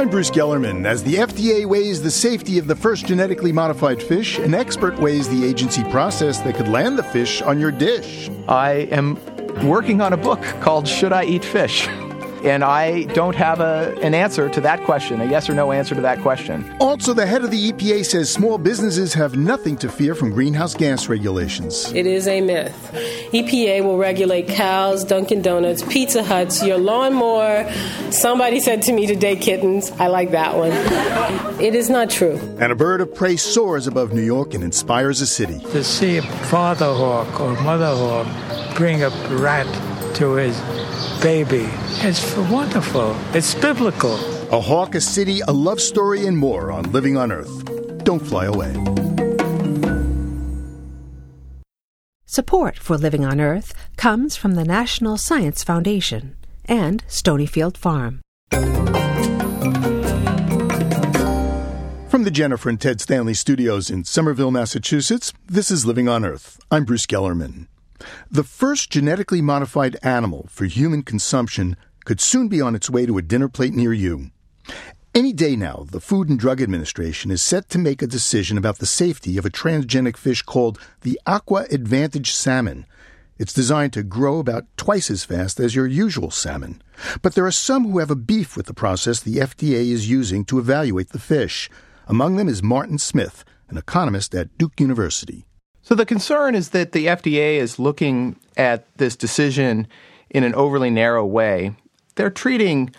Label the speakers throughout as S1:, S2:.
S1: I'm Bruce Gellerman. As the FDA weighs the safety of the first genetically modified fish, an expert weighs the agency process that could land the fish on your dish.
S2: I am working on a book called Should I Eat Fish? And I don't have a, an answer to that question, a yes or no answer to that question.
S1: Also, the head of the EPA says small businesses have nothing to fear from greenhouse gas regulations.
S3: It is a myth. EPA will regulate cows, Dunkin' Donuts, Pizza Huts, your lawnmower. Somebody said to me today, kittens. I like that one. It is not true.
S1: And a bird of prey soars above New York and inspires a city.
S4: To see a father hawk or mother hawk bring a rat to his baby. It's wonderful. It's biblical.
S1: A hawk, a city, a love story, and more on Living on Earth. Don't fly away.
S5: Support for Living on Earth comes from the National Science Foundation and Stonyfield Farm.
S1: From the Jennifer and Ted Stanley studios in Somerville, Massachusetts, this is Living on Earth. I'm Bruce Gellerman. The first genetically modified animal for human consumption could soon be on its way to a dinner plate near you. Any day now, the Food and Drug Administration is set to make a decision about the safety of a transgenic fish called the Aqua Advantage salmon. It's designed to grow about twice as fast as your usual salmon. But there are some who have a beef with the process the FDA is using to evaluate the fish. Among them is Martin Smith, an economist at Duke University.
S2: So the concern is that the FDA is looking at this decision in an overly narrow way. They're treating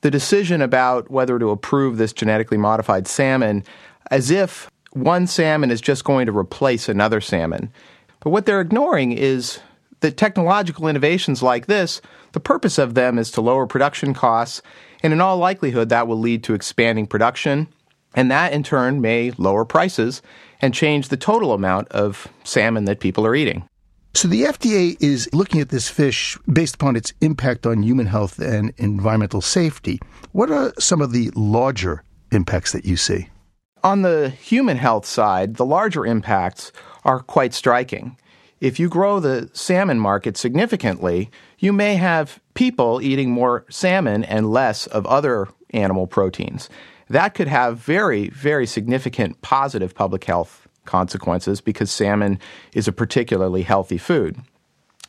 S2: the decision about whether to approve this genetically modified salmon as if one salmon is just going to replace another salmon. But what they're ignoring is that technological innovations like this, the purpose of them is to lower production costs, and in all likelihood, that will lead to expanding production and that in turn may lower prices and change the total amount of salmon that people are eating.
S1: So the FDA is looking at this fish based upon its impact on human health and environmental safety. What are some of the larger impacts that you see?
S2: On the human health side, the larger impacts are quite striking. If you grow the salmon market significantly, you may have people eating more salmon and less of other animal proteins that could have very, very significant positive public health consequences because salmon is a particularly healthy food.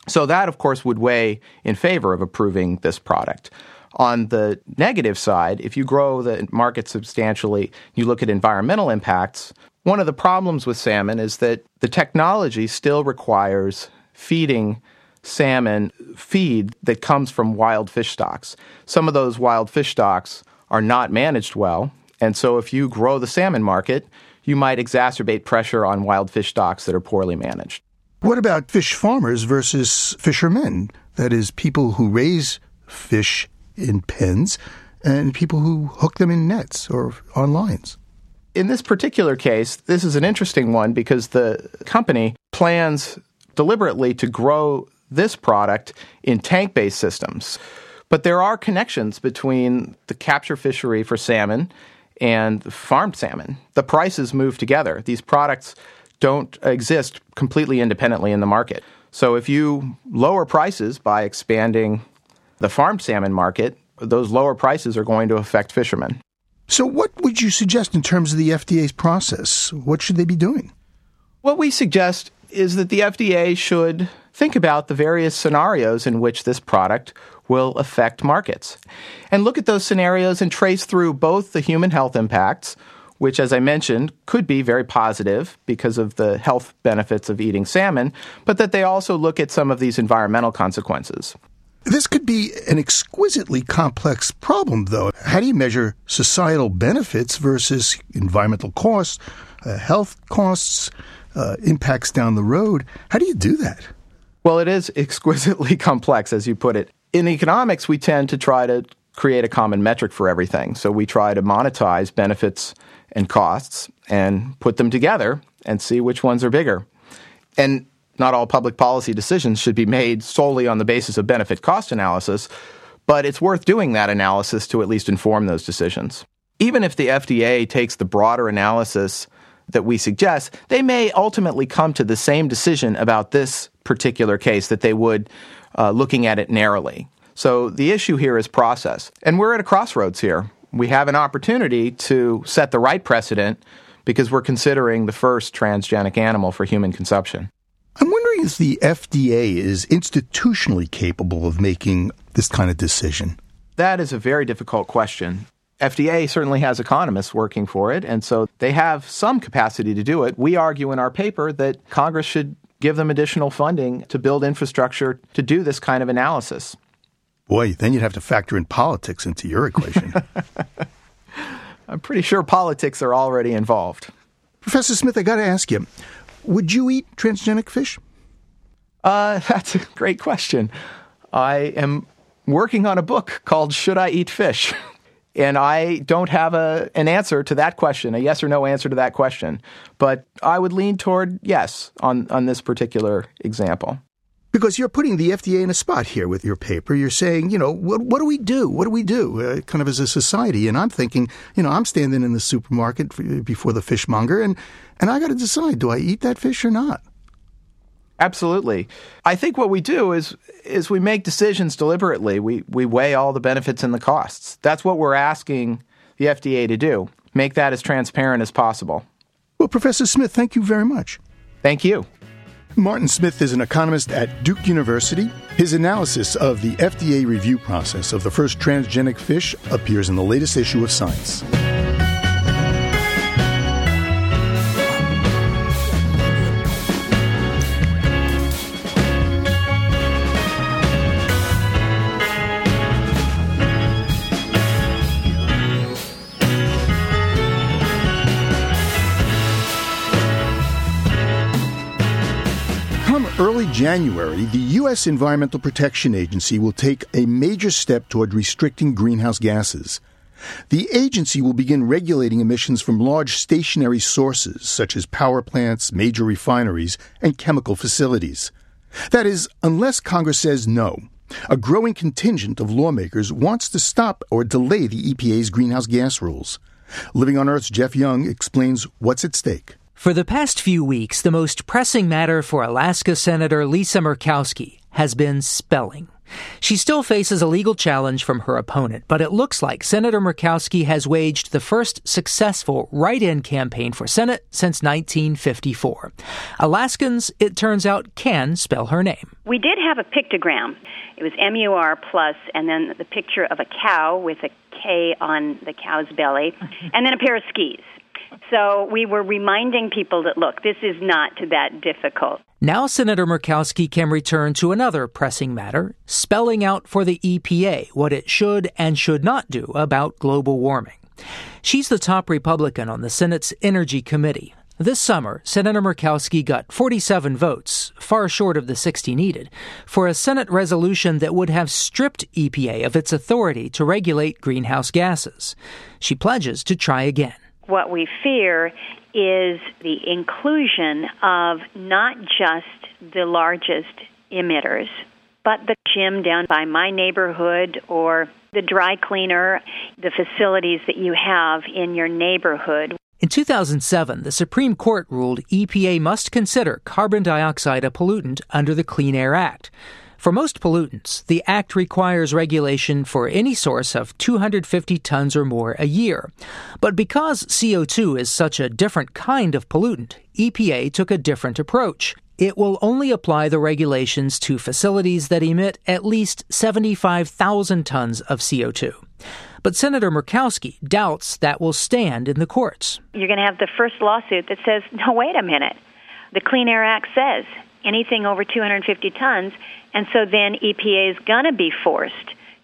S2: So, that, of course, would weigh in favor of approving this product. On the negative side, if you grow the market substantially, you look at environmental impacts, one of the problems with salmon is that the technology still requires feeding salmon feed that comes from wild fish stocks. Some of those wild fish stocks are not managed well. And so if you grow the salmon market, you might exacerbate pressure on wild fish stocks that are poorly managed.
S1: What about fish farmers versus fishermen? That is, people who raise fish in pens and people who hook them in nets or on lines.
S2: In this particular case, this is an interesting one because the company plans deliberately to grow this product in tank based systems. But there are connections between the capture fishery for salmon and farmed salmon. The prices move together. These products don't exist completely independently in the market. So if you lower prices by expanding the farmed salmon market, those lower prices are going to affect fishermen.
S1: So, what would you suggest in terms of the FDA's process? What should they be doing?
S2: What we suggest is that the FDA should think about the various scenarios in which this product will affect markets. And look at those scenarios and trace through both the human health impacts, which, as I mentioned, could be very positive because of the health benefits of eating salmon, but that they also look at some of these environmental consequences.
S1: This could be an exquisitely complex problem, though. How do you measure societal benefits versus environmental costs, uh, health costs, uh, impacts down the road? How do you do that?
S2: Well, it is exquisitely complex, as you put it in economics, we tend to try to create a common metric for everything. So we try to monetize benefits and costs and put them together and see which ones are bigger. And not all public policy decisions should be made solely on the basis of benefit cost analysis, but it's worth doing that analysis to at least inform those decisions. Even if the FDA takes the broader analysis that we suggest, they may ultimately come to the same decision about this particular case that they would uh, looking at it narrowly. So the issue here is process. And we're at a crossroads here. We have an opportunity to set the right precedent because we're considering the first transgenic animal for human consumption.
S1: I'm wondering if the FDA is institutionally capable of making this kind of decision.
S2: That is a very difficult question. FDA certainly has economists working for it, and so they have some capacity to do it. We argue in our paper that Congress should give them additional funding to build infrastructure to do this kind of analysis.
S1: Boy, then you'd have to factor in politics into your equation.
S2: I'm pretty sure politics are already involved.
S1: Professor Smith, I got to ask you would you eat transgenic fish?
S2: Uh, that's a great question. I am working on a book called Should I Eat Fish? And I don't have a, an answer to that question, a yes or no answer to that question. But I would lean toward yes on, on this particular example.
S1: Because you're putting the FDA in a spot here with your paper. You're saying, you know, what, what do we do? What do we do, uh, kind of as a society? And I'm thinking, you know, I'm standing in the supermarket before the fishmonger, and, and I got to decide do I eat that fish or not?
S2: Absolutely. I think what we do is is we make decisions deliberately. We we weigh all the benefits and the costs. That's what we're asking the FDA to do. Make that as transparent as possible.
S1: Well, Professor Smith, thank you very much.
S2: Thank you.
S1: Martin Smith is an economist at Duke University. His analysis of the FDA review process of the first transgenic fish appears in the latest issue of Science. January, the U.S. Environmental Protection Agency will take a major step toward restricting greenhouse gases. The agency will begin regulating emissions from large stationary sources such as power plants, major refineries, and chemical facilities. That is, unless Congress says no. A growing contingent of lawmakers wants to stop or delay the EPA's greenhouse gas rules. Living on Earth's Jeff Young explains what's at stake.
S6: For the past few weeks, the most pressing matter for Alaska Senator Lisa Murkowski has been spelling. She still faces a legal challenge from her opponent, but it looks like Senator Murkowski has waged the first successful write in campaign for Senate since 1954. Alaskans, it turns out, can spell her name.
S7: We did have a pictogram. It was M U R plus, and then the picture of a cow with a K on the cow's belly, and then a pair of skis. So we were reminding people that, look, this is not that difficult.
S6: Now, Senator Murkowski can return to another pressing matter, spelling out for the EPA what it should and should not do about global warming. She's the top Republican on the Senate's Energy Committee. This summer, Senator Murkowski got 47 votes, far short of the 60 needed, for a Senate resolution that would have stripped EPA of its authority to regulate greenhouse gases. She pledges to try again
S7: what we fear is the inclusion of not just the largest emitters, but the gym down by my neighborhood or the dry cleaner, the facilities that you have in your neighborhood.
S6: In 2007, the Supreme Court ruled EPA must consider carbon dioxide a pollutant under the Clean Air Act. For most pollutants, the Act requires regulation for any source of 250 tons or more a year. But because CO2 is such a different kind of pollutant, EPA took a different approach. It will only apply the regulations to facilities that emit at least 75,000 tons of CO2. But Senator Murkowski doubts that will stand in the courts.
S7: You're going to have the first lawsuit that says, no, wait a minute. The Clean Air Act says anything over 250 tons and so then EPA is going to be forced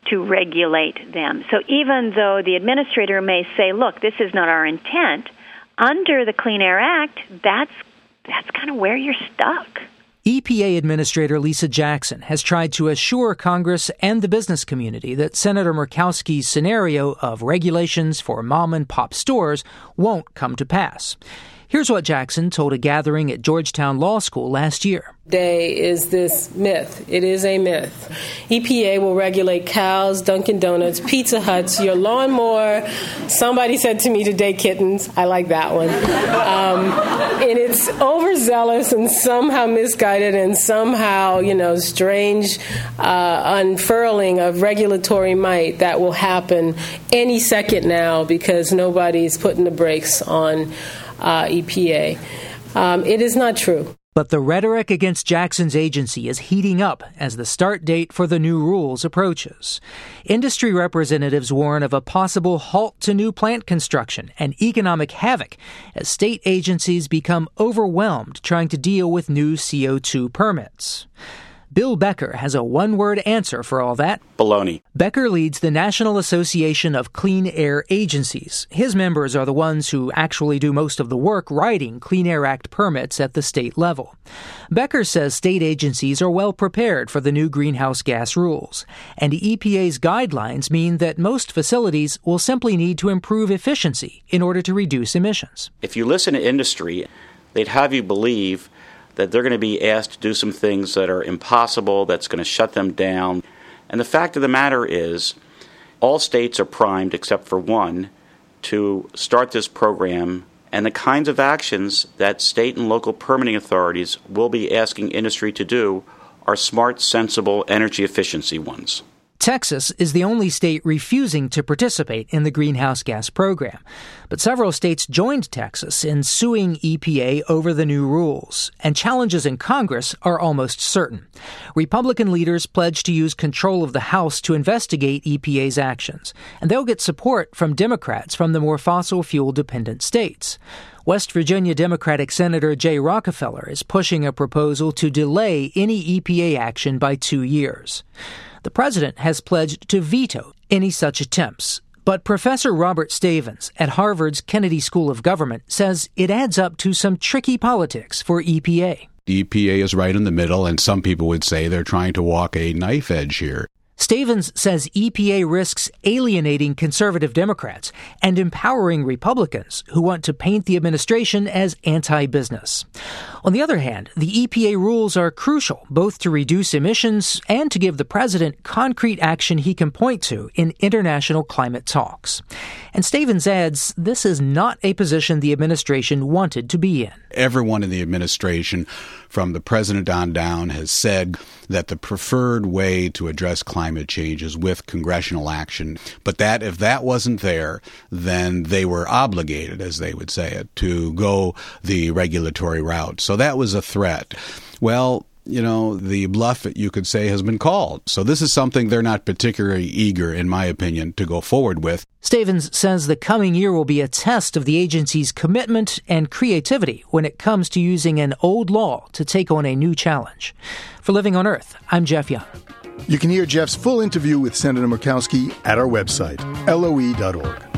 S7: to regulate them. So even though the administrator may say, look, this is not our intent, under the Clean Air Act, that's that's kind of where you're stuck.
S6: EPA Administrator Lisa Jackson has tried to assure Congress and the business community that Senator Murkowski's scenario of regulations for mom and pop stores won't come to pass. Here's what Jackson told a gathering at Georgetown Law School last year.
S3: Day is this myth. It is a myth. EPA will regulate cows, Dunkin' Donuts, Pizza Huts, your lawnmower. Somebody said to me today, kittens. I like that one. Um, and it's overzealous and somehow misguided and somehow, you know, strange uh, unfurling of regulatory might that will happen any second now because nobody's putting the brakes on uh, EPA. Um, it is not true.
S6: But the rhetoric against Jackson's agency is heating up as the start date for the new rules approaches. Industry representatives warn of a possible halt to new plant construction and economic havoc as state agencies become overwhelmed trying to deal with new CO2 permits. Bill Becker has a one word answer for all that.
S8: Baloney.
S6: Becker leads the National Association of Clean Air Agencies. His members are the ones who actually do most of the work writing Clean Air Act permits at the state level. Becker says state agencies are well prepared for the new greenhouse gas rules, and the EPA's guidelines mean that most facilities will simply need to improve efficiency in order to reduce emissions.
S8: If you listen to industry, they'd have you believe that they're going to be asked to do some things that are impossible, that's going to shut them down. And the fact of the matter is, all states are primed except for one to start this program. And the kinds of actions that state and local permitting authorities will be asking industry to do are smart, sensible energy efficiency ones.
S6: Texas is the only state refusing to participate in the greenhouse gas program. But several states joined Texas in suing EPA over the new rules, and challenges in Congress are almost certain. Republican leaders pledge to use control of the House to investigate EPA's actions, and they'll get support from Democrats from the more fossil fuel dependent states. West Virginia Democratic Senator Jay Rockefeller is pushing a proposal to delay any EPA action by two years. The president has pledged to veto any such attempts. But Professor Robert Stavins at Harvard's Kennedy School of Government says it adds up to some tricky politics for EPA.
S9: The EPA is right in the middle, and some people would say they're trying to walk a knife edge here.
S6: Stavins says EPA risks alienating conservative Democrats and empowering Republicans who want to paint the administration as anti business. On the other hand, the EPA rules are crucial both to reduce emissions and to give the president concrete action he can point to in international climate talks. And Stavins adds this is not a position the administration wanted to be in.
S9: Everyone in the administration, from the president on down, has said that the preferred way to address climate change is with congressional action. But that if that wasn't there, then they were obligated, as they would say it, to go the regulatory route. So that was a threat. Well, you know, the bluff, you could say, has been called. So this is something they're not particularly eager, in my opinion, to go forward with.
S6: Stavins says the coming year will be a test of the agency's commitment and creativity when it comes to using an old law to take on a new challenge. For Living on Earth, I'm Jeff Young.
S1: You can hear Jeff's full interview with Senator Murkowski at our website, loe.org.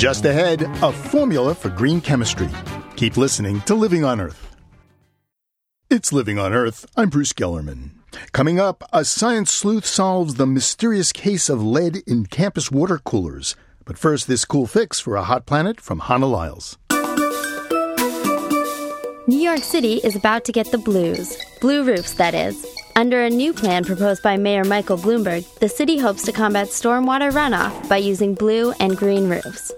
S1: Just ahead, a formula for green chemistry. Keep listening to Living on Earth. It's Living on Earth. I'm Bruce Gellerman. Coming up, a science sleuth solves the mysterious case of lead in campus water coolers. But first, this cool fix for a hot planet from Hannah Lyles.
S10: New York City is about to get the blues. Blue roofs, that is. Under a new plan proposed by Mayor Michael Bloomberg, the city hopes to combat stormwater runoff by using blue and green roofs.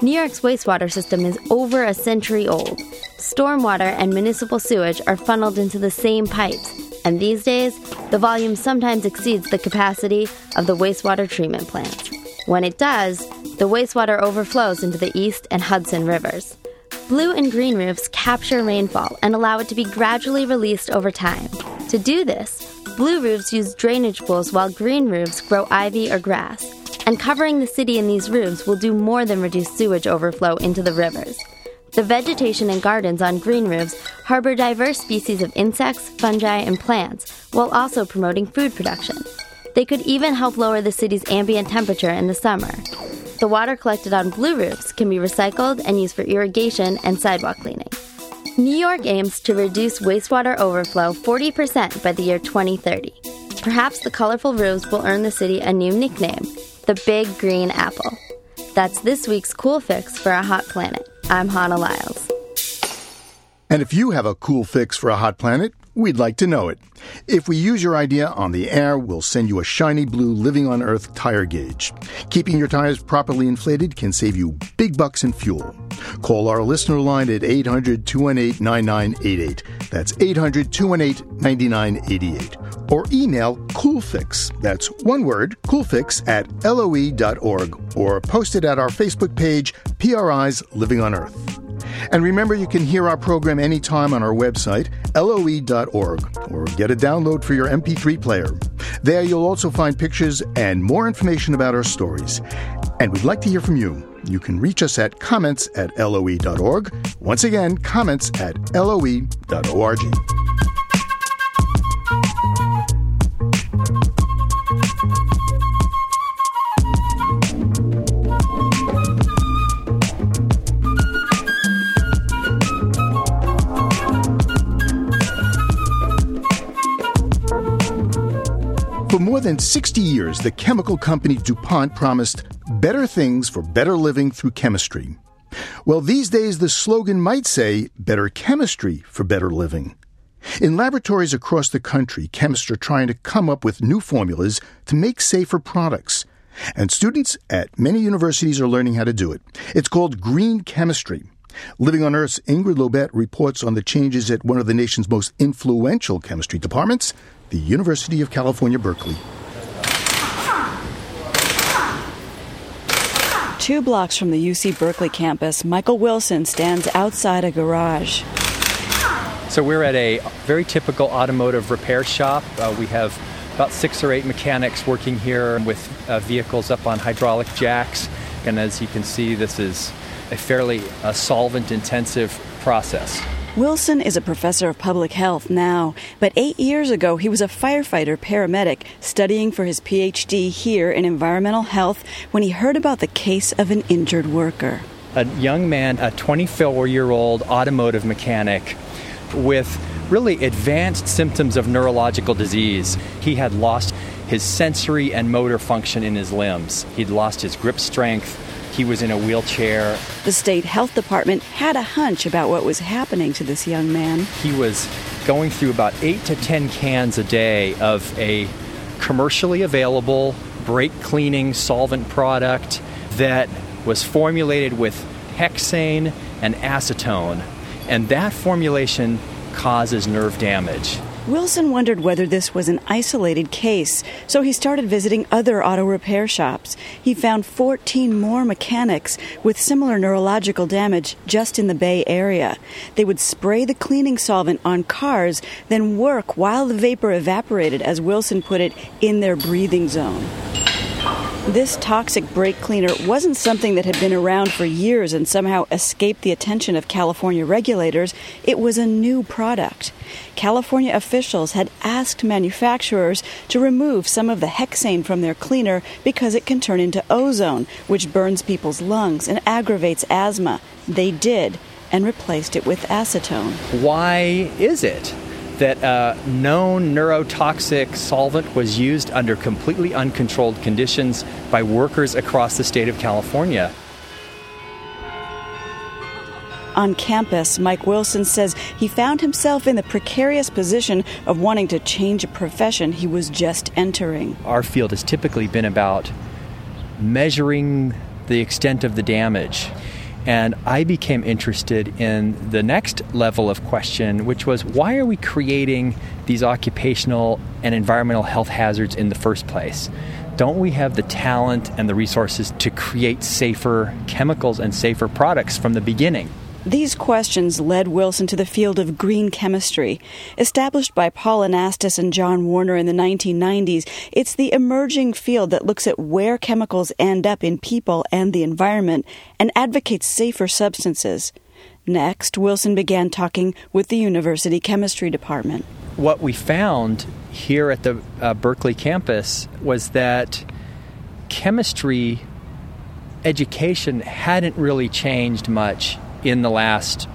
S10: New York's wastewater system is over a century old. Stormwater and municipal sewage are funneled into the same pipes, and these days, the volume sometimes exceeds the capacity of the wastewater treatment plants. When it does, the wastewater overflows into the East and Hudson rivers. Blue and green roofs capture rainfall and allow it to be gradually released over time. To do this, blue roofs use drainage pools while green roofs grow ivy or grass and covering the city in these roofs will do more than reduce sewage overflow into the rivers. The vegetation and gardens on green roofs harbor diverse species of insects, fungi, and plants, while also promoting food production. They could even help lower the city's ambient temperature in the summer. The water collected on blue roofs can be recycled and used for irrigation and sidewalk cleaning. New York aims to reduce wastewater overflow 40% by the year 2030. Perhaps the colorful roofs will earn the city a new nickname the Big Green Apple. That's this week's Cool Fix for a Hot Planet. I'm Hannah Lyles.
S1: And if you have a cool fix for a hot planet, we'd like to know it. If we use your idea on the air, we'll send you a shiny blue Living on Earth tire gauge. Keeping your tires properly inflated can save you big bucks in fuel. Call our listener line at 800 218 9988. That's 800 218 9988. Or email Coolfix, that's one word, coolfix at loe.org, or post it at our Facebook page, PRI's Living on Earth. And remember, you can hear our program anytime on our website, loe.org, or get a download for your MP3 player. There you'll also find pictures and more information about our stories. And we'd like to hear from you. You can reach us at comments at loe.org. Once again, comments at loe.org. more than 60 years, the chemical company DuPont promised better things for better living through chemistry. Well, these days the slogan might say better chemistry for better living. In laboratories across the country, chemists are trying to come up with new formulas to make safer products. And students at many universities are learning how to do it. It's called green chemistry. Living on Earth's Ingrid Lobet reports on the changes at one of the nation's most influential chemistry departments, the University of California, Berkeley.
S11: Two blocks from the UC Berkeley campus, Michael Wilson stands outside a garage.
S12: So we're at a very typical automotive repair shop. Uh, we have about six or eight mechanics working here with uh, vehicles up on hydraulic jacks. And as you can see, this is a fairly uh, solvent intensive process.
S11: Wilson is a professor of public health now, but eight years ago he was a firefighter paramedic studying for his PhD here in environmental health when he heard about the case of an injured worker.
S12: A young man, a 24 year old automotive mechanic with really advanced symptoms of neurological disease. He had lost his sensory and motor function in his limbs, he'd lost his grip strength he was in a wheelchair.
S11: The state health department had a hunch about what was happening to this young man.
S12: He was going through about eight to ten cans a day of a commercially available brake cleaning solvent product that was formulated with hexane and acetone. And that formulation causes nerve damage.
S11: Wilson wondered whether this was an isolated case, so he started visiting other auto repair shops. He found 14 more mechanics with similar neurological damage just in the Bay Area. They would spray the cleaning solvent on cars, then work while the vapor evaporated, as Wilson put it, in their breathing zone. This toxic brake cleaner wasn't something that had been around for years and somehow escaped the attention of California regulators. It was a new product. California officials had asked manufacturers to remove some of the hexane from their cleaner because it can turn into ozone, which burns people's lungs and aggravates asthma. They did and replaced it with acetone.
S12: Why is it that a known neurotoxic solvent was used under completely uncontrolled conditions by workers across the state of California.
S11: On campus, Mike Wilson says he found himself in the precarious position of wanting to change a profession he was just entering.
S12: Our field has typically been about measuring the extent of the damage and I became interested in the next level of question, which was why are we creating these occupational and environmental health hazards in the first place? Don't we have the talent and the resources to create safer chemicals and safer products from the beginning?
S11: These questions led Wilson to the field of green chemistry. Established by Paul Anastas and John Warner in the 1990s, it's the emerging field that looks at where chemicals end up in people and the environment and advocates safer substances. Next, Wilson began talking with the university chemistry department.
S12: What we found here at the uh, Berkeley campus was that chemistry education hadn't really changed much in the last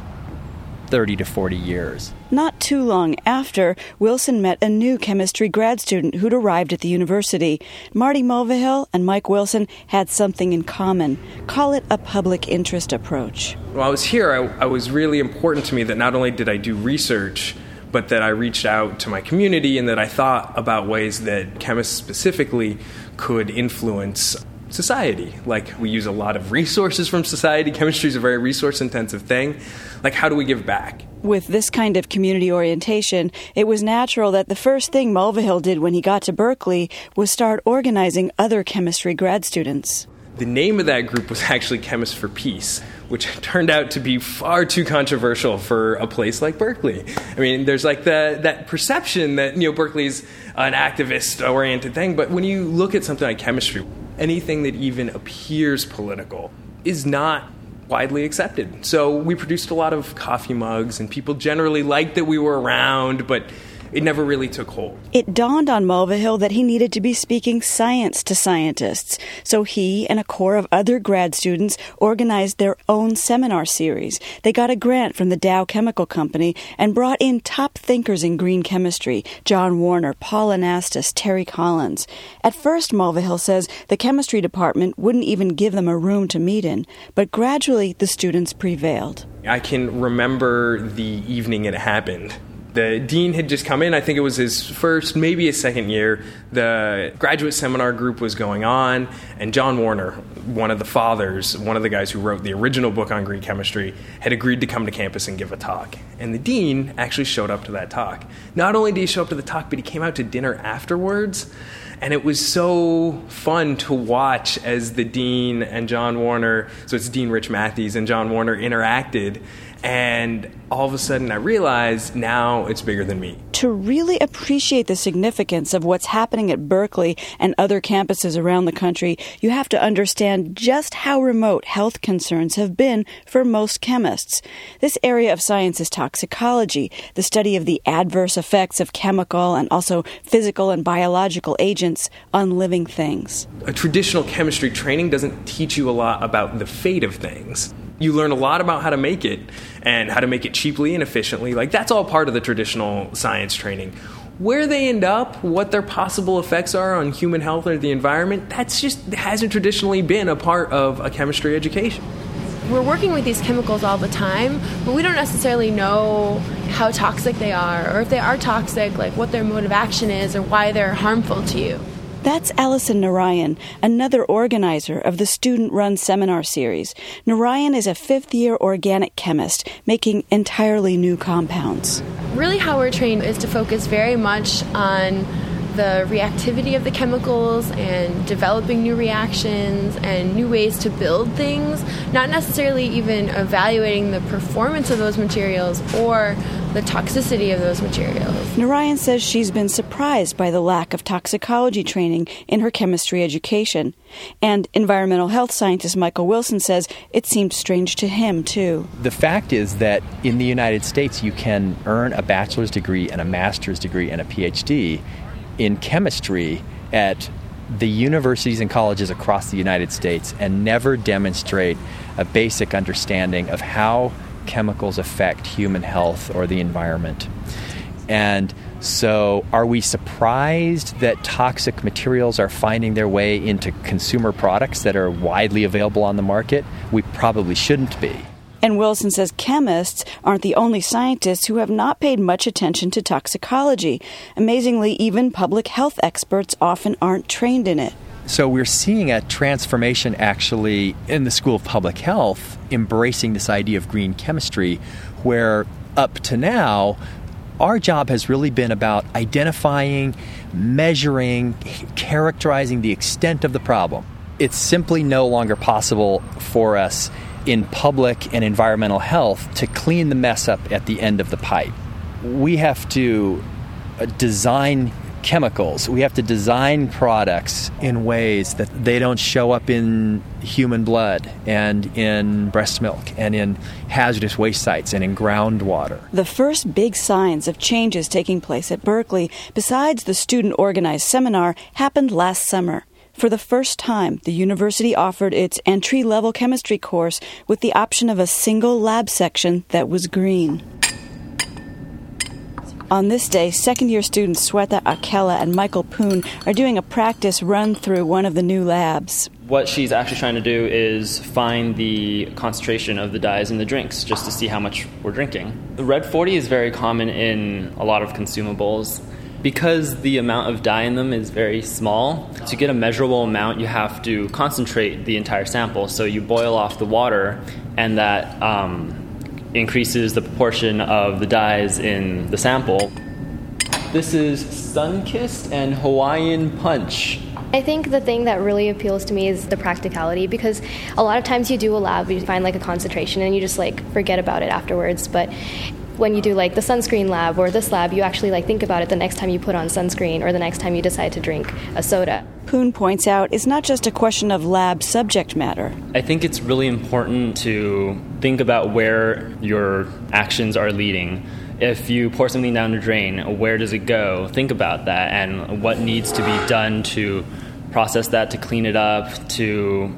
S12: 30 to 40 years.
S11: Not too long after, Wilson met a new chemistry grad student who'd arrived at the university. Marty Mulvihill and Mike Wilson had something in common. Call it a public interest approach.
S13: While I was here, I, I was really important to me that not only did I do research, but that I reached out to my community and that I thought about ways that chemists specifically could influence society. Like, we use a lot of resources from society. Chemistry is a very resource intensive thing. Like, how do we give back?
S11: With this kind of community orientation, it was natural that the first thing Mulvihill did when he got to Berkeley was start organizing other chemistry grad students.
S13: The name of that group was actually Chemists for Peace, which turned out to be far too controversial for a place like Berkeley. I mean, there's like the, that perception that you know Berkeley's an activist-oriented thing, but when you look at something like chemistry, anything that even appears political is not widely accepted. So we produced a lot of coffee mugs, and people generally liked that we were around, but it never really took hold.
S11: It dawned on Mulvihill that he needed to be speaking science to scientists, so he and a core of other grad students organized their own seminar series. They got a grant from the Dow Chemical Company and brought in top thinkers in green chemistry John Warner, Paul Anastas, Terry Collins. At first, Mulvihill says the chemistry department wouldn't even give them a room to meet in, but gradually the students prevailed.
S13: I can remember the evening it happened the dean had just come in. I think it was his first, maybe his second year. The graduate seminar group was going on, and John Warner, one of the fathers, one of the guys who wrote the original book on green chemistry, had agreed to come to campus and give a talk. And the dean actually showed up to that talk. Not only did he show up to the talk, but he came out to dinner afterwards. And it was so fun to watch as the dean and John Warner, so it's Dean Rich Mathies and John Warner interacted and all of a sudden, I realized now it's bigger than me.
S11: To really appreciate the significance of what's happening at Berkeley and other campuses around the country, you have to understand just how remote health concerns have been for most chemists. This area of science is toxicology, the study of the adverse effects of chemical and also physical and biological agents on living things.
S13: A traditional chemistry training doesn't teach you a lot about the fate of things you learn a lot about how to make it and how to make it cheaply and efficiently. Like that's all part of the traditional science training. Where they end up, what their possible effects are on human health or the environment, that's just hasn't traditionally been a part of a chemistry education.
S14: We're working with these chemicals all the time, but we don't necessarily know how toxic they are, or if they are toxic, like what their mode of action is, or why they're harmful to you.
S11: That's Alison Narayan, another organizer of the student run seminar series. Narayan is a fifth year organic chemist making entirely new compounds.
S14: Really, how we're trained is to focus very much on the reactivity of the chemicals and developing new reactions and new ways to build things, not necessarily even evaluating the performance of those materials or the toxicity of those materials.
S11: Narayan says she's been surprised by the lack of toxicology training in her chemistry education. And environmental health scientist Michael Wilson says it seemed strange to him, too.
S12: The fact is that in the United States, you can earn a bachelor's degree and a master's degree and a PhD in chemistry at the universities and colleges across the United States and never demonstrate a basic understanding of how chemicals affect human health or the environment. And so, are we surprised that toxic materials are finding their way into consumer products that are widely available on the market? We probably shouldn't be.
S11: And Wilson says chemists aren't the only scientists who have not paid much attention to toxicology. Amazingly, even public health experts often aren't trained in it.
S12: So we're seeing a transformation actually in the School of Public Health embracing this idea of green chemistry, where up to now, our job has really been about identifying, measuring, characterizing the extent of the problem. It's simply no longer possible for us in public and environmental health to clean the mess up at the end of the pipe. We have to uh, design chemicals. We have to design products in ways that they don't show up in human blood and in breast milk and in hazardous waste sites and in groundwater.
S11: The first big signs of changes taking place at Berkeley, besides the student organized seminar, happened last summer. For the first time, the university offered its entry level chemistry course with the option of a single lab section that was green. On this day, second year students Sweta Akela and Michael Poon are doing a practice run through one of the new labs.
S15: What she's actually trying to do is find the concentration of the dyes in the drinks just to see how much we're drinking. The red 40 is very common in a lot of consumables. Because the amount of dye in them is very small, to get a measurable amount, you have to concentrate the entire sample. So you boil off the water, and that um, increases the proportion of the dyes in the sample. This is Sunkist and Hawaiian Punch.
S16: I think the thing that really appeals to me is the practicality because a lot of times you do a lab, you find like a concentration and you just like forget about it afterwards. But when you do like the sunscreen lab or this lab, you actually like think about it the next time you put on sunscreen or the next time you decide to drink a soda.
S11: Poon points out it's not just a question of lab subject matter.
S15: I think it's really important to think about where your actions are leading. If you pour something down a drain, where does it go? Think about that and what needs to be done to process that, to clean it up, to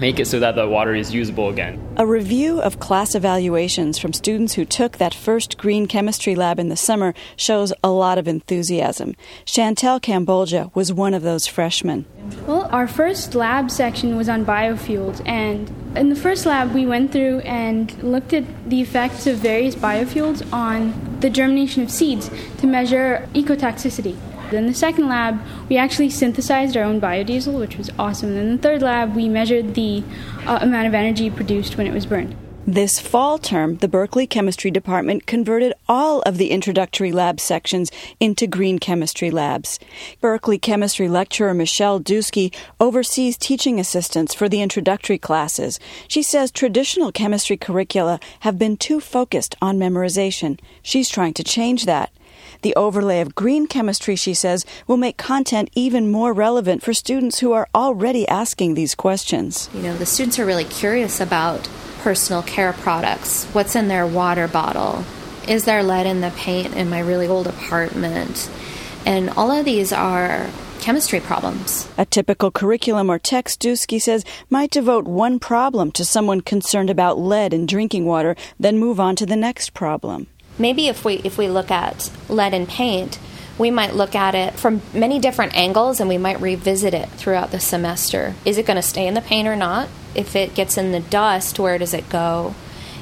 S15: make it so that the water is usable again.
S11: A review of class evaluations from students who took that first green chemistry lab in the summer shows a lot of enthusiasm. Chantel Cambogia was one of those freshmen.
S17: Well, our first lab section was on biofuels, and in the first lab, we went through and looked at the effects of various biofuels on the germination of seeds to measure ecotoxicity. In the second lab, we actually synthesized our own biodiesel, which was awesome. And in the third lab, we measured the uh, amount of energy produced when it was burned.
S11: This fall term, the Berkeley Chemistry Department converted all of the introductory lab sections into green chemistry labs. Berkeley chemistry lecturer Michelle Douskey oversees teaching assistants for the introductory classes. She says traditional chemistry curricula have been too focused on memorization. She's trying to change that. The overlay of green chemistry, she says, will make content even more relevant for students who are already asking these questions.
S18: You know, the students are really curious about personal care products. What's in their water bottle? Is there lead in the paint in my really old apartment? And all of these are chemistry problems.
S11: A typical curriculum or text, Douskey says, might devote one problem to someone concerned about lead in drinking water, then move on to the next problem
S18: maybe if we if we look at lead in paint, we might look at it from many different angles and we might revisit it throughout the semester. Is it going to stay in the paint or not? If it gets in the dust, where does it go?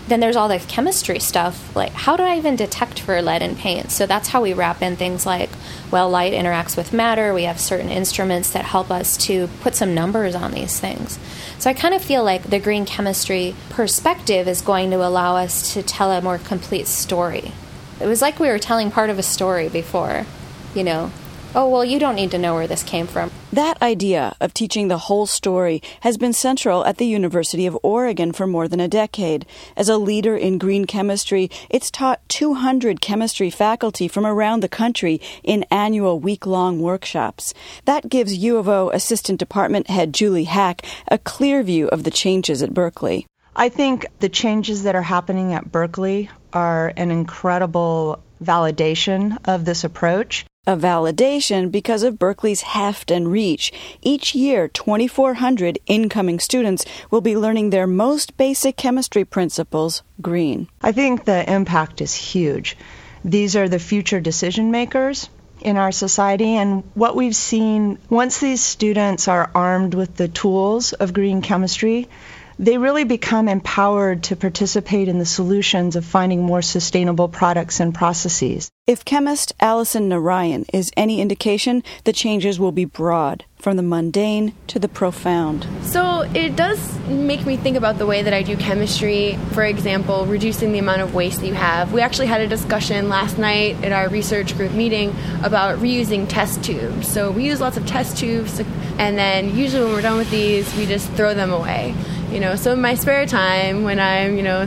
S18: Then there's all the chemistry stuff, like how do I even detect for lead in paint? So that's how we wrap in things like, well, light interacts with matter. We have certain instruments that help us to put some numbers on these things. So I kind of feel like the green chemistry perspective is going to allow us to tell a more complete story. It was like we were telling part of a story before, you know, oh, well, you don't need to know where this came from.
S11: That idea of teaching the whole story has been central at the University of Oregon for more than a decade. As a leader in green chemistry, it's taught 200 chemistry faculty from around the country in annual week long workshops. That gives U of O Assistant Department Head Julie Haack a clear view of the changes at Berkeley.
S19: I think the changes that are happening at Berkeley are an incredible validation of this approach
S11: a validation because of Berkeley's heft and reach. Each year, 2,400 incoming students will be learning their most basic chemistry principles green.
S19: I think the impact is huge. These are the future decision makers in our society, and what we've seen once these students are armed with the tools of green chemistry, they really become empowered to participate in the solutions of finding more sustainable products and processes.
S11: If chemist Alison Narayan is any indication, the changes will be broad, from the mundane to the profound.
S14: So it does make me think about the way that I do chemistry. For example, reducing the amount of waste that you have. We actually had a discussion last night at our research group meeting about reusing test tubes. So we use lots of test tubes, and then usually when we're done with these, we just throw them away. You know, so in my spare time, when I'm, you know,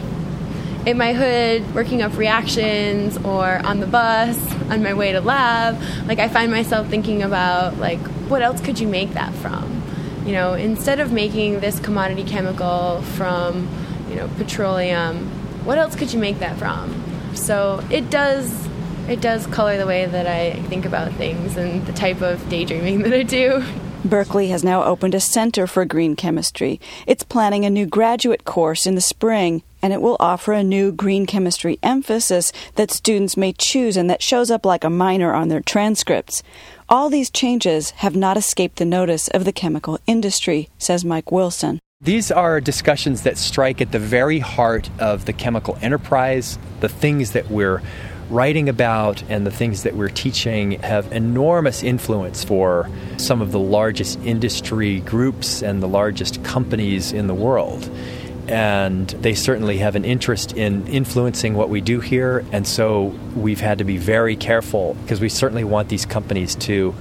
S14: in my hood working up reactions or on the bus on my way to lab, like I find myself thinking about like what else could you make that from? You know, instead of making this commodity chemical from, you know, petroleum, what else could you make that from? So it does it does color the way that I think about things and the type of daydreaming that I do.
S11: Berkeley has now opened a Center for Green Chemistry. It's planning a new graduate course in the spring, and it will offer a new green chemistry emphasis that students may choose and that shows up like a minor on their transcripts. All these changes have not escaped the notice of the chemical industry, says Mike Wilson.
S12: These are discussions that strike at the very heart of the chemical enterprise, the things that we're writing about and the things that we're teaching have enormous influence for some of the largest industry groups and the largest companies in the world. And they certainly have an interest in influencing what we do here. And so we've had to be very careful because we certainly want these companies to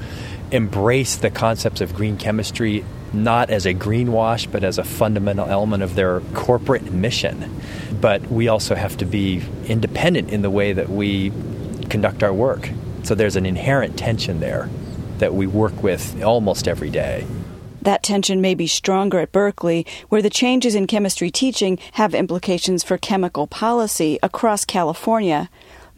S12: embrace the concepts of green chemistry not as a greenwash, but as a fundamental element of their corporate mission. But we also have to be independent in the way that we conduct our work. So there's an inherent tension there that we work with almost every day.
S11: That tension may be stronger at Berkeley, where the changes in chemistry teaching have implications for chemical policy across California.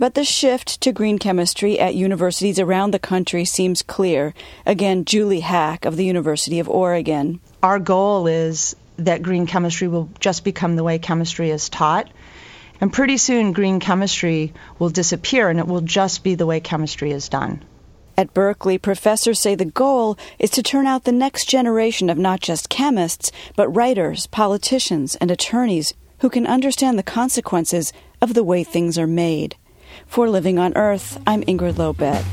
S11: But the shift to green chemistry at universities around the country seems clear. Again, Julie Haack of the University of Oregon.
S19: Our goal is that green chemistry will just become the way chemistry is taught. And pretty soon, green chemistry will disappear and it will just be the way chemistry is done.
S11: At Berkeley, professors say the goal is to turn out the next generation of not just chemists, but writers, politicians, and attorneys who can understand the consequences of the way things are made. For Living on Earth, I'm Ingrid Lobet.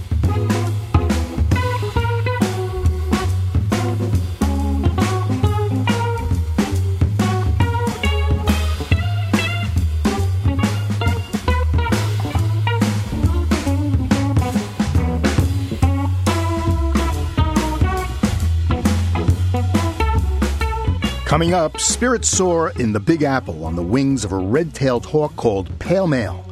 S1: Coming up, spirits soar in the Big Apple on the wings of a red tailed hawk called pale male.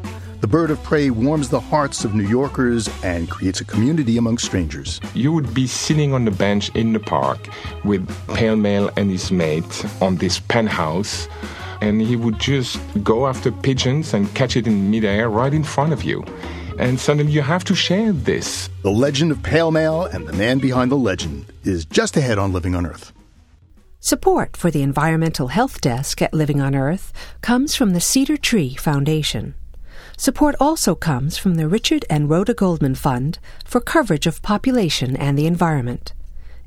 S1: The bird of prey warms the hearts of New Yorkers and creates a community among strangers.
S20: You would be sitting on the bench in the park with Pale Male and his mate on this penthouse, and he would just go after pigeons and catch it in midair right in front of you. And suddenly you have to share this.
S1: The legend of Pale Male and the man behind the legend is just ahead on Living on Earth.
S5: Support for the Environmental Health Desk at Living on Earth comes from the Cedar Tree Foundation. Support also comes from the Richard and Rhoda Goldman Fund for coverage of population and the environment,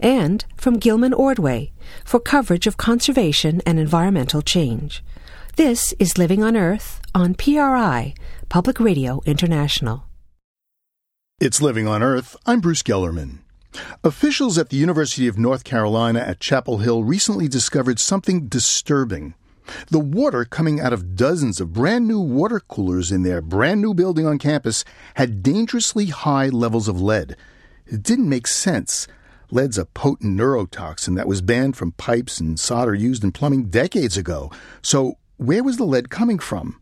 S5: and from Gilman Ordway for coverage of conservation and environmental change. This is Living on Earth on PRI, Public Radio International.
S1: It's Living on Earth. I'm Bruce Gellerman. Officials at the University of North Carolina at Chapel Hill recently discovered something disturbing. The water coming out of dozens of brand new water coolers in their brand new building on campus had dangerously high levels of lead. It didn't make sense. Lead's a potent neurotoxin that was banned from pipes and solder used in plumbing decades ago. So, where was the lead coming from?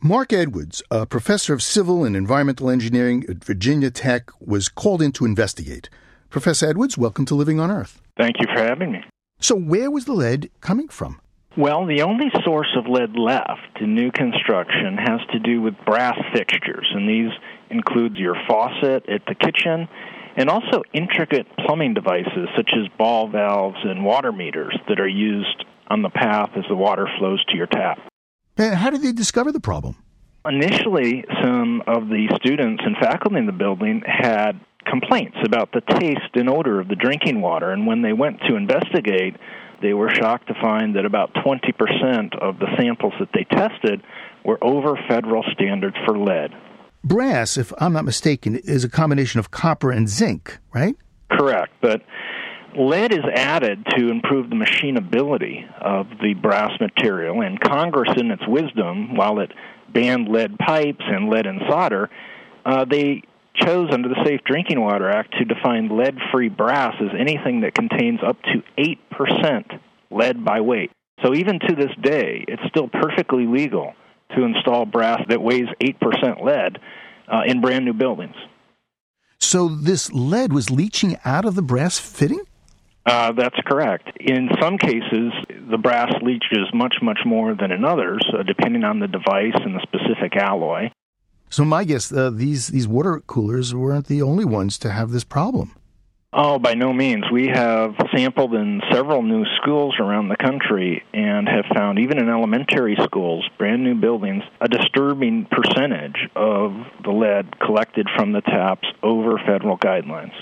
S1: Mark Edwards, a professor of civil and environmental engineering at Virginia Tech, was called in to investigate. Professor Edwards, welcome to Living on Earth.
S21: Thank you for having me.
S1: So, where was the lead coming from?
S21: Well, the only source of lead left in new construction has to do with brass fixtures, and these include your faucet at the kitchen and also intricate plumbing devices such as ball valves and water meters that are used on the path as the water flows to your tap.
S1: And how did they discover the problem?
S21: Initially, some of the students and faculty in the building had complaints about the taste and odor of the drinking water, and when they went to investigate, they were shocked to find that about 20% of the samples that they tested were over federal standards for lead.
S1: Brass, if I'm not mistaken, is a combination of copper and zinc, right?
S21: Correct, but lead is added to improve the machinability of the brass material, and Congress, in its wisdom, while it banned lead pipes and lead in solder, uh, they chose under the Safe Drinking Water Act to define lead free brass as anything that contains up to 8% lead by weight. So even to this day, it's still perfectly legal to install brass that weighs 8% lead uh, in brand new buildings.
S1: So this lead was leaching out of the brass fitting?
S21: Uh, that's correct. In some cases, the brass leaches much, much more than in others, uh, depending on the device and the specific alloy.
S1: So my guess, uh, these these water coolers weren't the only ones to have this problem.
S21: Oh, by no means. We have sampled in several new schools around the country and have found, even in elementary schools, brand new buildings, a disturbing percentage of the lead collected from the taps over federal guidelines.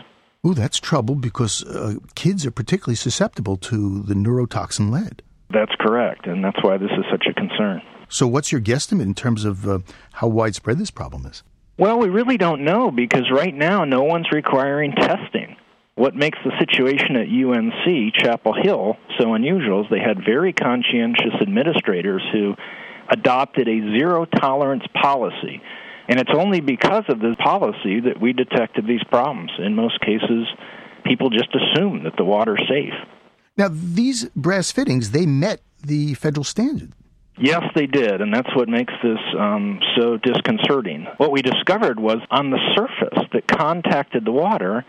S1: Ooh, that's trouble because uh, kids are particularly susceptible to the neurotoxin lead.
S21: That's correct, and that's why this is such a concern.
S1: So, what's your guesstimate in terms of uh, how widespread this problem is?
S21: Well, we really don't know because right now no one's requiring testing. What makes the situation at UNC Chapel Hill so unusual is they had very conscientious administrators who adopted a zero tolerance policy. And it's only because of this policy that we detected these problems. In most cases, people just assume that the water's safe.
S1: Now, these brass fittings, they met the federal standard.
S21: Yes, they did, and that's what makes this um, so disconcerting. What we discovered was on the surface that contacted the water,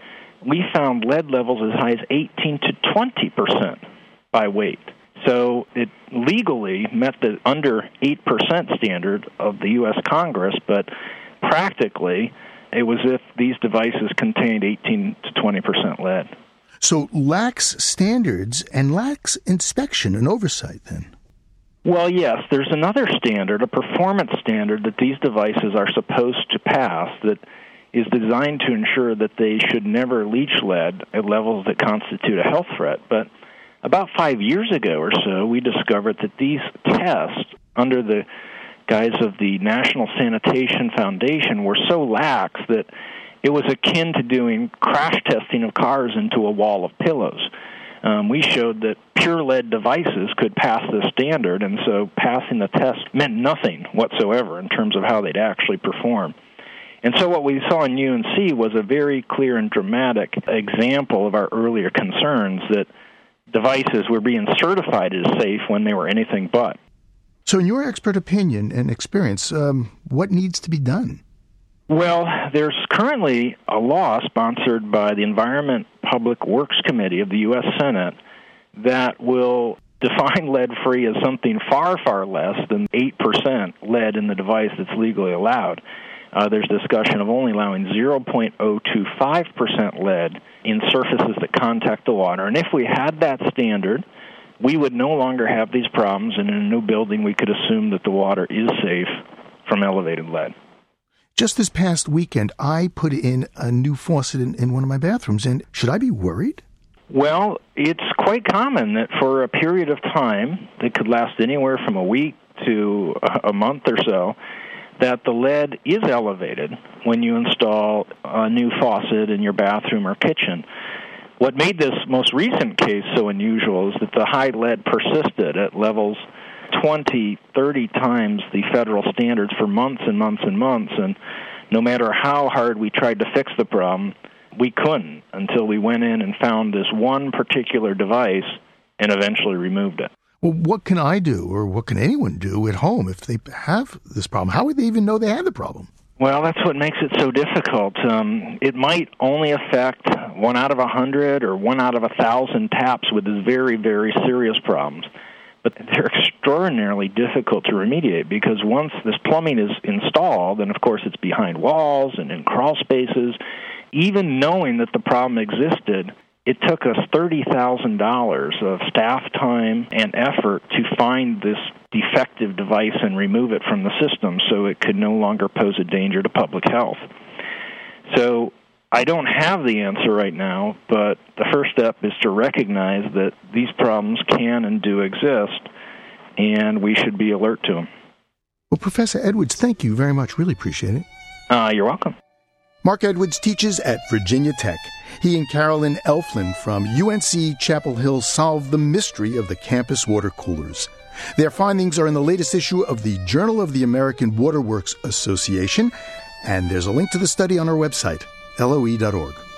S21: we found lead levels as high as 18 to 20 percent by weight. So it legally met the under 8% standard of the U.S. Congress, but practically it was if these devices contained 18 to 20 percent lead.
S1: So lax standards and lax inspection and oversight then?
S21: Well, yes, there's another standard, a performance standard that these devices are supposed to pass that is designed to ensure that they should never leach lead at levels that constitute a health threat. But about five years ago or so, we discovered that these tests, under the guise of the National Sanitation Foundation, were so lax that it was akin to doing crash testing of cars into a wall of pillows. Um, we showed that pure lead devices could pass this standard, and so passing the test meant nothing whatsoever in terms of how they'd actually perform. And so what we saw in UNC was a very clear and dramatic example of our earlier concerns that devices were being certified as safe when they were anything but.
S1: So, in your expert opinion and experience, um, what needs to be done?
S21: Well, there's currently a law sponsored by the Environment Public Works Committee of the U.S. Senate that will define lead free as something far, far less than 8% lead in the device that's legally allowed. Uh, there's discussion of only allowing 0.025% lead in surfaces that contact the water. And if we had that standard, we would no longer have these problems, and in a new building, we could assume that the water is safe from elevated lead.
S1: Just this past weekend, I put in a new faucet in, in one of my bathrooms, and should I be worried?
S21: Well, it's quite common that for a period of time that could last anywhere from a week to a month or so, that the lead is elevated when you install a new faucet in your bathroom or kitchen. What made this most recent case so unusual is that the high lead persisted at levels 20, 30 times the federal standards for months and months and months. And no matter how hard we tried to fix the problem, we couldn't until we went in and found this one particular device and eventually removed it.
S1: Well, what can I do, or what can anyone do at home if they have this problem? How would they even know they had the problem?
S21: Well, that's what makes it so difficult. Um, it might only affect one out of a hundred or one out of a thousand taps with these very, very serious problems. But they're extraordinarily difficult to remediate because once this plumbing is installed, and of course it's behind walls and in crawl spaces, even knowing that the problem existed, it took us $30,000 of staff time and effort to find this defective device and remove it from the system so it could no longer pose a danger to public health. So I don't have the answer right now, but the first step is to recognize that these problems can and do exist, and we should be alert to them.
S1: Well, Professor Edwards, thank you very much. Really appreciate it.
S21: Uh, you're welcome.
S1: Mark Edwards teaches at Virginia Tech. He and Carolyn Elfland from UNC Chapel Hill solved the mystery of the campus water coolers. Their findings are in the latest issue of the Journal of the American Waterworks Association, and there's a link to the study on our website, loe.org.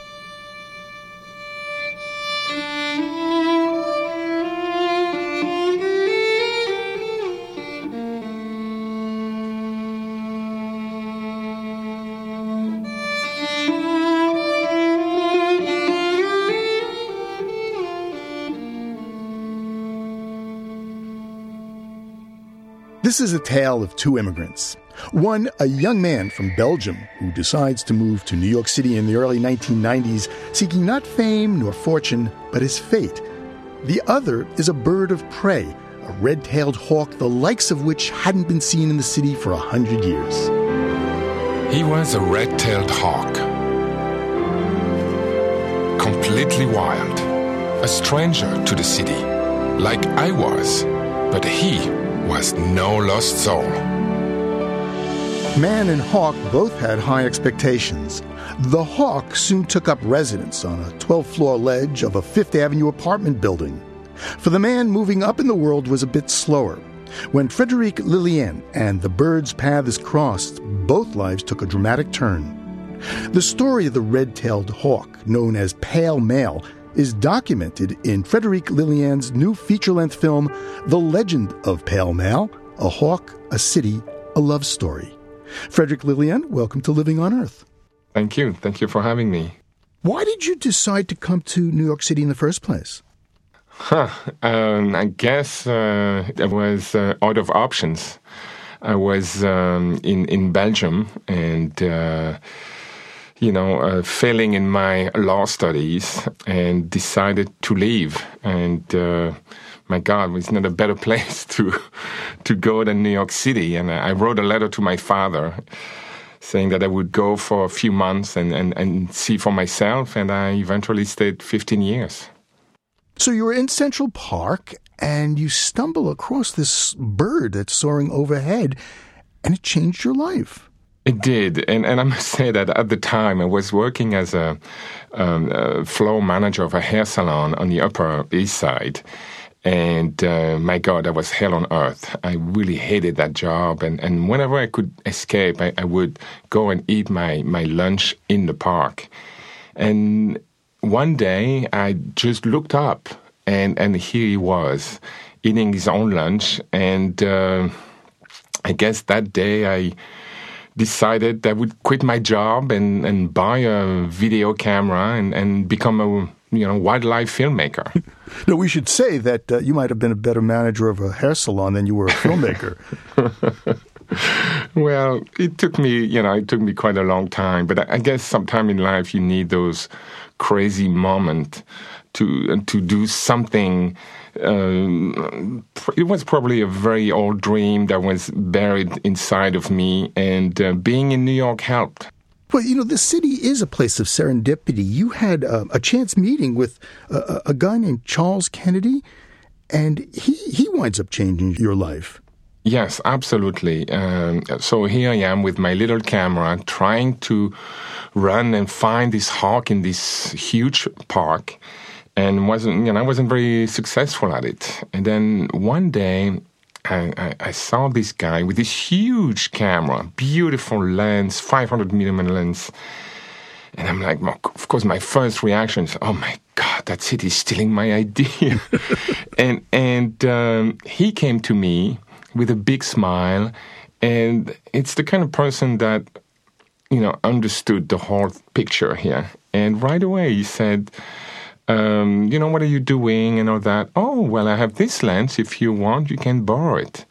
S1: This is a tale of two immigrants. One, a young man from Belgium who decides to move to New York City in the early 1990s, seeking not fame nor fortune, but his fate. The other is a bird of prey, a red tailed hawk, the likes of which hadn't been seen in the city for a hundred years.
S20: He was a red tailed hawk. Completely wild. A stranger to the city. Like I was. But he was no lost soul.
S1: Man and Hawk both had high expectations. The Hawk soon took up residence on a 12 floor ledge of a Fifth Avenue apartment building. For the man, moving up in the world was a bit slower. When Frederic Lilien and the bird's paths crossed, both lives took a dramatic turn. The story of the red tailed hawk, known as Pale Male, is documented in Frederic Lilien's new feature length film, The Legend of Pale Male A Hawk, a City, a Love Story. Frederic Lilien, welcome to Living on Earth.
S20: Thank you. Thank you for having me.
S1: Why did you decide to come to New York City in the first place?
S20: Huh. Um, I guess uh, I was uh, out of options. I was um, in in Belgium and. Uh, you know, uh, failing in my law studies and decided to leave. And uh, my God, it's not a better place to to go than New York City. And I wrote a letter to my father saying that I would go for a few months and, and, and see for myself. And I eventually stayed 15 years.
S1: So you were in Central Park and you stumble across this bird that's soaring overhead, and it changed your life.
S20: It did, and and I must say that at the time I was working as a, um, a floor manager of a hair salon on the Upper East Side, and uh, my God, that was hell on earth. I really hated that job, and, and whenever I could escape, I, I would go and eat my my lunch in the park, and one day I just looked up, and and here he was, eating his own lunch, and uh, I guess that day I decided I would quit my job and, and buy a video camera and, and become a you know wildlife filmmaker.
S1: no, we should say that uh, you might have been a better manager of a hair salon than you were a filmmaker.
S20: well, it took me, you know, it took me quite a long time. But I, I guess sometime in life you need those crazy moments to to do something um, it was probably a very old dream that was buried inside of me, and uh, being in New York helped.
S1: Well, you know, the city is a place of serendipity. You had uh, a chance meeting with a, a, guy named Charles Kennedy, and he, he winds up changing your life.
S20: Yes, absolutely. Um, so here I am with my little camera trying to run and find this hawk in this huge park and wasn't you know I wasn't very successful at it. And then one day I, I, I, saw this guy with this huge camera, beautiful lens, 500 millimeter lens. And I'm like, of course, my first reaction is, oh my God, that city is stealing my idea. and and um, he came to me with a big smile. And it's the kind of person that, you know, understood the whole picture here. And right away he said, um, you know, what are you doing and all that? Oh, well, I have this lens. If you want, you can borrow it.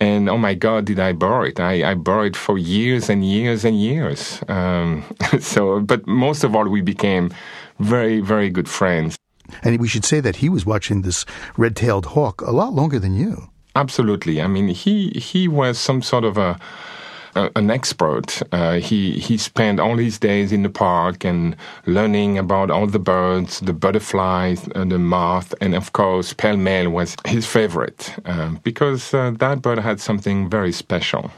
S20: And oh my God, did I borrow it? I, I borrowed it for years and years and years. Um, so, but most of all, we became very, very good friends.
S1: And we should say that he was watching this red-tailed hawk a lot longer than you.
S20: Absolutely. I mean, he he was some sort of a an expert. Uh, he he spent all his days in the park and learning about all the birds, the butterflies, and the moth, and of course, pale male was his favorite uh, because uh, that bird had something very special.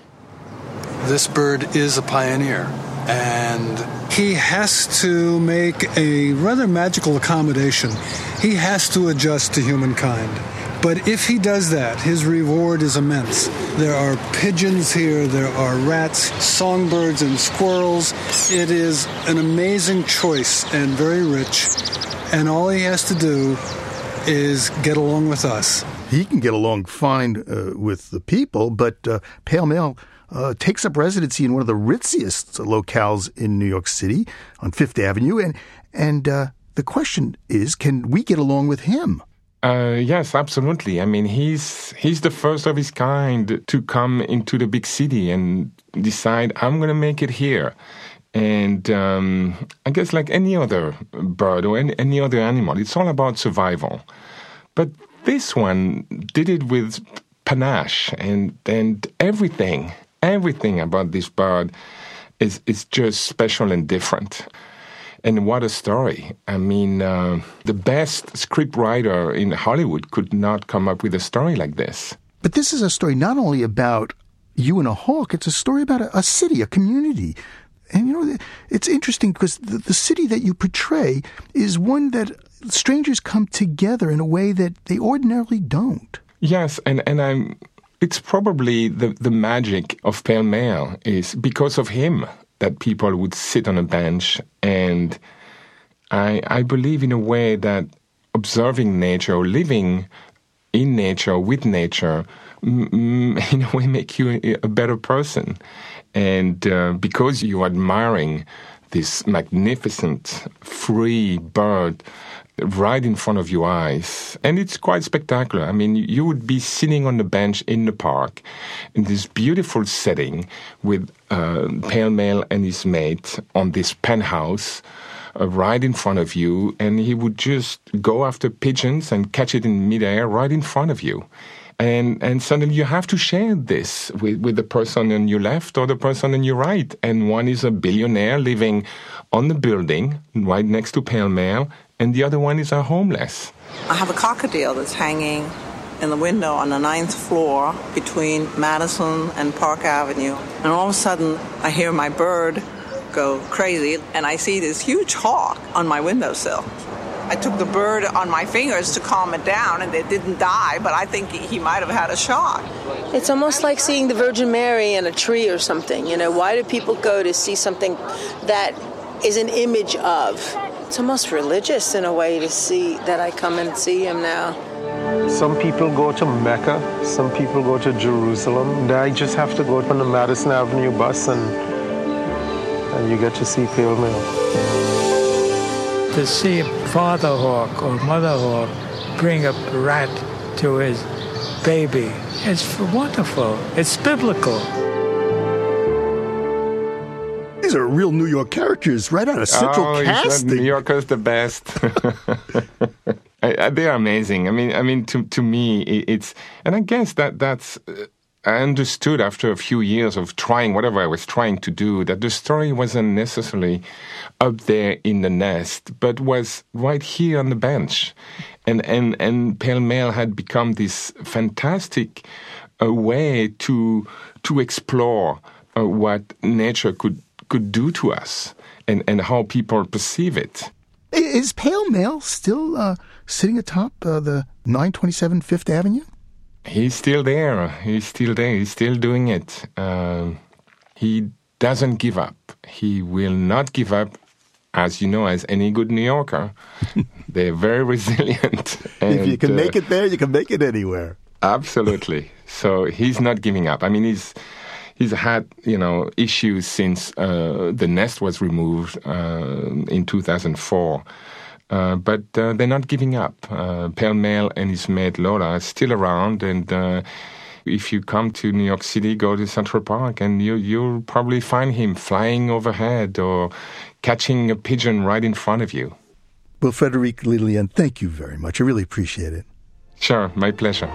S22: This bird is a pioneer, and he has to make a rather magical accommodation. He has to adjust to humankind. But if he does that, his reward is immense. There are pigeons here, there are rats, songbirds, and squirrels. It is an amazing choice and very rich. And all he has to do is get along with us.
S1: He can get along fine uh, with the people, but uh, Pale Male uh, takes up residency in one of the ritziest locales in New York City on Fifth Avenue, and and uh, the question is, can we get along with him?
S20: Uh, yes, absolutely. I mean, he's he's the first of his kind to come into the big city and decide I'm going to make it here. And um, I guess, like any other bird or any, any other animal, it's all about survival. But this one did it with panache, and and everything, everything about this bird is is just special and different. And what a story. I mean, uh, the best scriptwriter in Hollywood could not come up with a story like this.
S1: But this is a story not only about you and a hawk, it's a story about a, a city, a community. And you know, it's interesting because the, the city that you portray is one that strangers come together in a way that they ordinarily don't.
S20: Yes, and, and I'm it's probably the, the magic of Pale Male is because of him that people would sit on a bench. And I, I believe in a way that observing nature or living in nature with nature in a way make you a better person. And uh, because you're admiring this magnificent, free bird right in front of your eyes. And it's quite spectacular. I mean, you would be sitting on the bench in the park in this beautiful setting with uh, Pale Male and his mate on this penthouse. Uh, right in front of you, and he would just go after pigeons and catch it in midair right in front of you and and suddenly you have to share this with, with the person on your left or the person on your right and one is a billionaire living on the building right next to pale male and the other one is a homeless
S23: i have a cockatiel that's hanging in the window on the ninth floor between madison and park avenue and all of a sudden i hear my bird go crazy and i see this huge hawk on my windowsill I took the bird on my fingers to calm it down, and it didn't die, but I think he might have had a shock.
S24: It's almost like seeing the Virgin Mary in a tree or something. You know, why do people go to see something that is an image of? It's almost religious in a way to see that I come and see him now.
S25: Some people go to Mecca, some people go to Jerusalem. I just have to go on the Madison Avenue bus and and you get to see Pale Male
S26: to see father hawk or mother hawk bring a rat to his baby. It's wonderful. It's biblical.
S1: These are real New York characters right out of Central
S20: oh,
S1: Casting.
S20: New Yorkers the best. they are amazing. I mean, I mean, to to me, it's and I guess that that's I understood after a few years of trying whatever I was trying to do that the story wasn't necessarily up there in the nest, but was right here on the bench. And, and, and Pale Male had become this fantastic uh, way to, to explore uh, what nature could, could do to us and, and how people perceive it.
S1: Is Pale Male still uh, sitting atop uh, the 927 Fifth Avenue?
S20: He's still there. He's still there. He's still doing it. Uh, he doesn't give up. He will not give up, as you know, as any good New Yorker. They're very resilient.
S1: And, if you can uh, make it there, you can make it anywhere.
S20: Absolutely. so he's not giving up. I mean, he's he's had you know issues since uh, the nest was removed uh, in 2004. Uh, but uh, they're not giving up. Uh, Pale Male and his mate Lola are still around, and uh, if you come to New York City, go to Central Park, and you, you'll probably find him flying overhead or catching a pigeon right in front of you.
S1: Well, Frederic Lilien, thank you very much. I really appreciate it.
S20: Sure, my pleasure.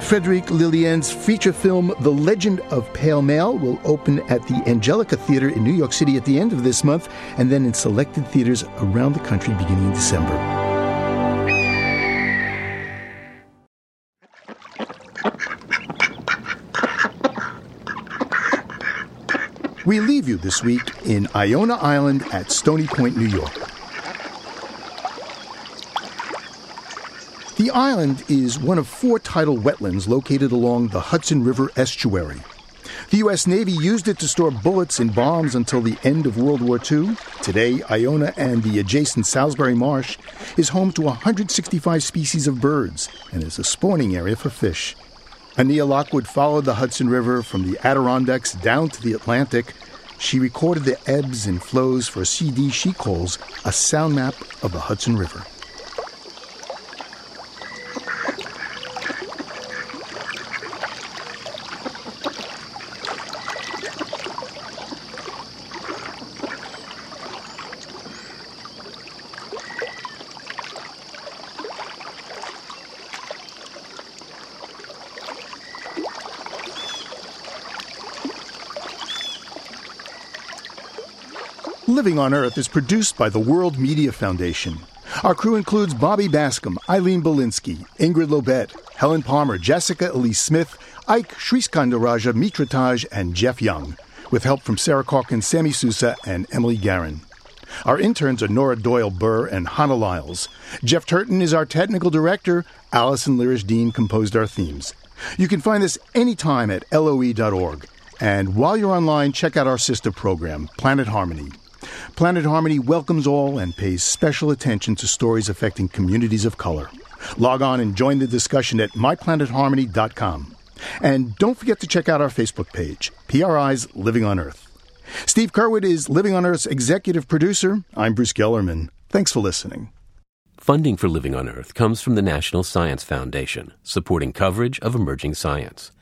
S1: Frederic Lilien's feature film, The Legend of Pale Male, will open at the Angelika Theater in New York City at the end of this month and then in selected theaters around the country beginning in December. We leave you this week in Iona Island at Stony Point, New York. Island is one of four tidal wetlands located along the Hudson River estuary. The U.S. Navy used it to store bullets and bombs until the end of World War II. Today, Iona and the adjacent Salisbury Marsh is home to 165 species of birds and is a spawning area for fish. Annea Lockwood followed the Hudson River from the Adirondacks down to the Atlantic. She recorded the ebbs and flows for a CD she calls a sound map of the Hudson River. Living on Earth is produced by the World Media Foundation. Our crew includes Bobby Bascom, Eileen Bolinsky, Ingrid Lobet, Helen Palmer, Jessica Elise Smith, Ike Sriskandarajah Mitrataj, and Jeff Young, with help from Sarah Calkins, Sammy Sousa, and Emily Guerin. Our interns are Nora Doyle Burr and Hannah Lyles. Jeff Turton is our technical director. Allison Lirish Dean composed our themes. You can find this anytime at loe.org. And while you're online, check out our sister program, Planet Harmony. Planet Harmony welcomes all and pays special attention to stories affecting communities of color. Log on and join the discussion at myplanetharmony.com. And don't forget to check out our Facebook page, PRI's Living on Earth. Steve Curwood is Living on Earth's executive producer. I'm Bruce Gellerman. Thanks for listening.
S27: Funding for Living on Earth comes from the National Science Foundation, supporting coverage of emerging science,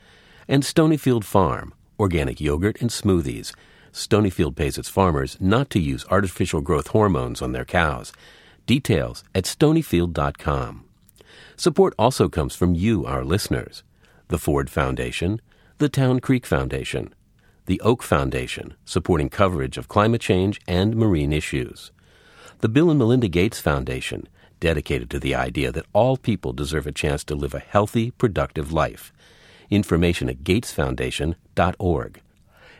S27: and Stonyfield Farm, organic yogurt and smoothies. Stonyfield pays its farmers not to use artificial growth hormones on their cows. Details at stonyfield.com. Support also comes from you, our listeners the Ford Foundation, the Town Creek Foundation, the Oak Foundation, supporting coverage of climate change and marine issues, the Bill and Melinda Gates Foundation, dedicated to the idea that all people deserve a chance to live a healthy, productive life. Information at gatesfoundation.org.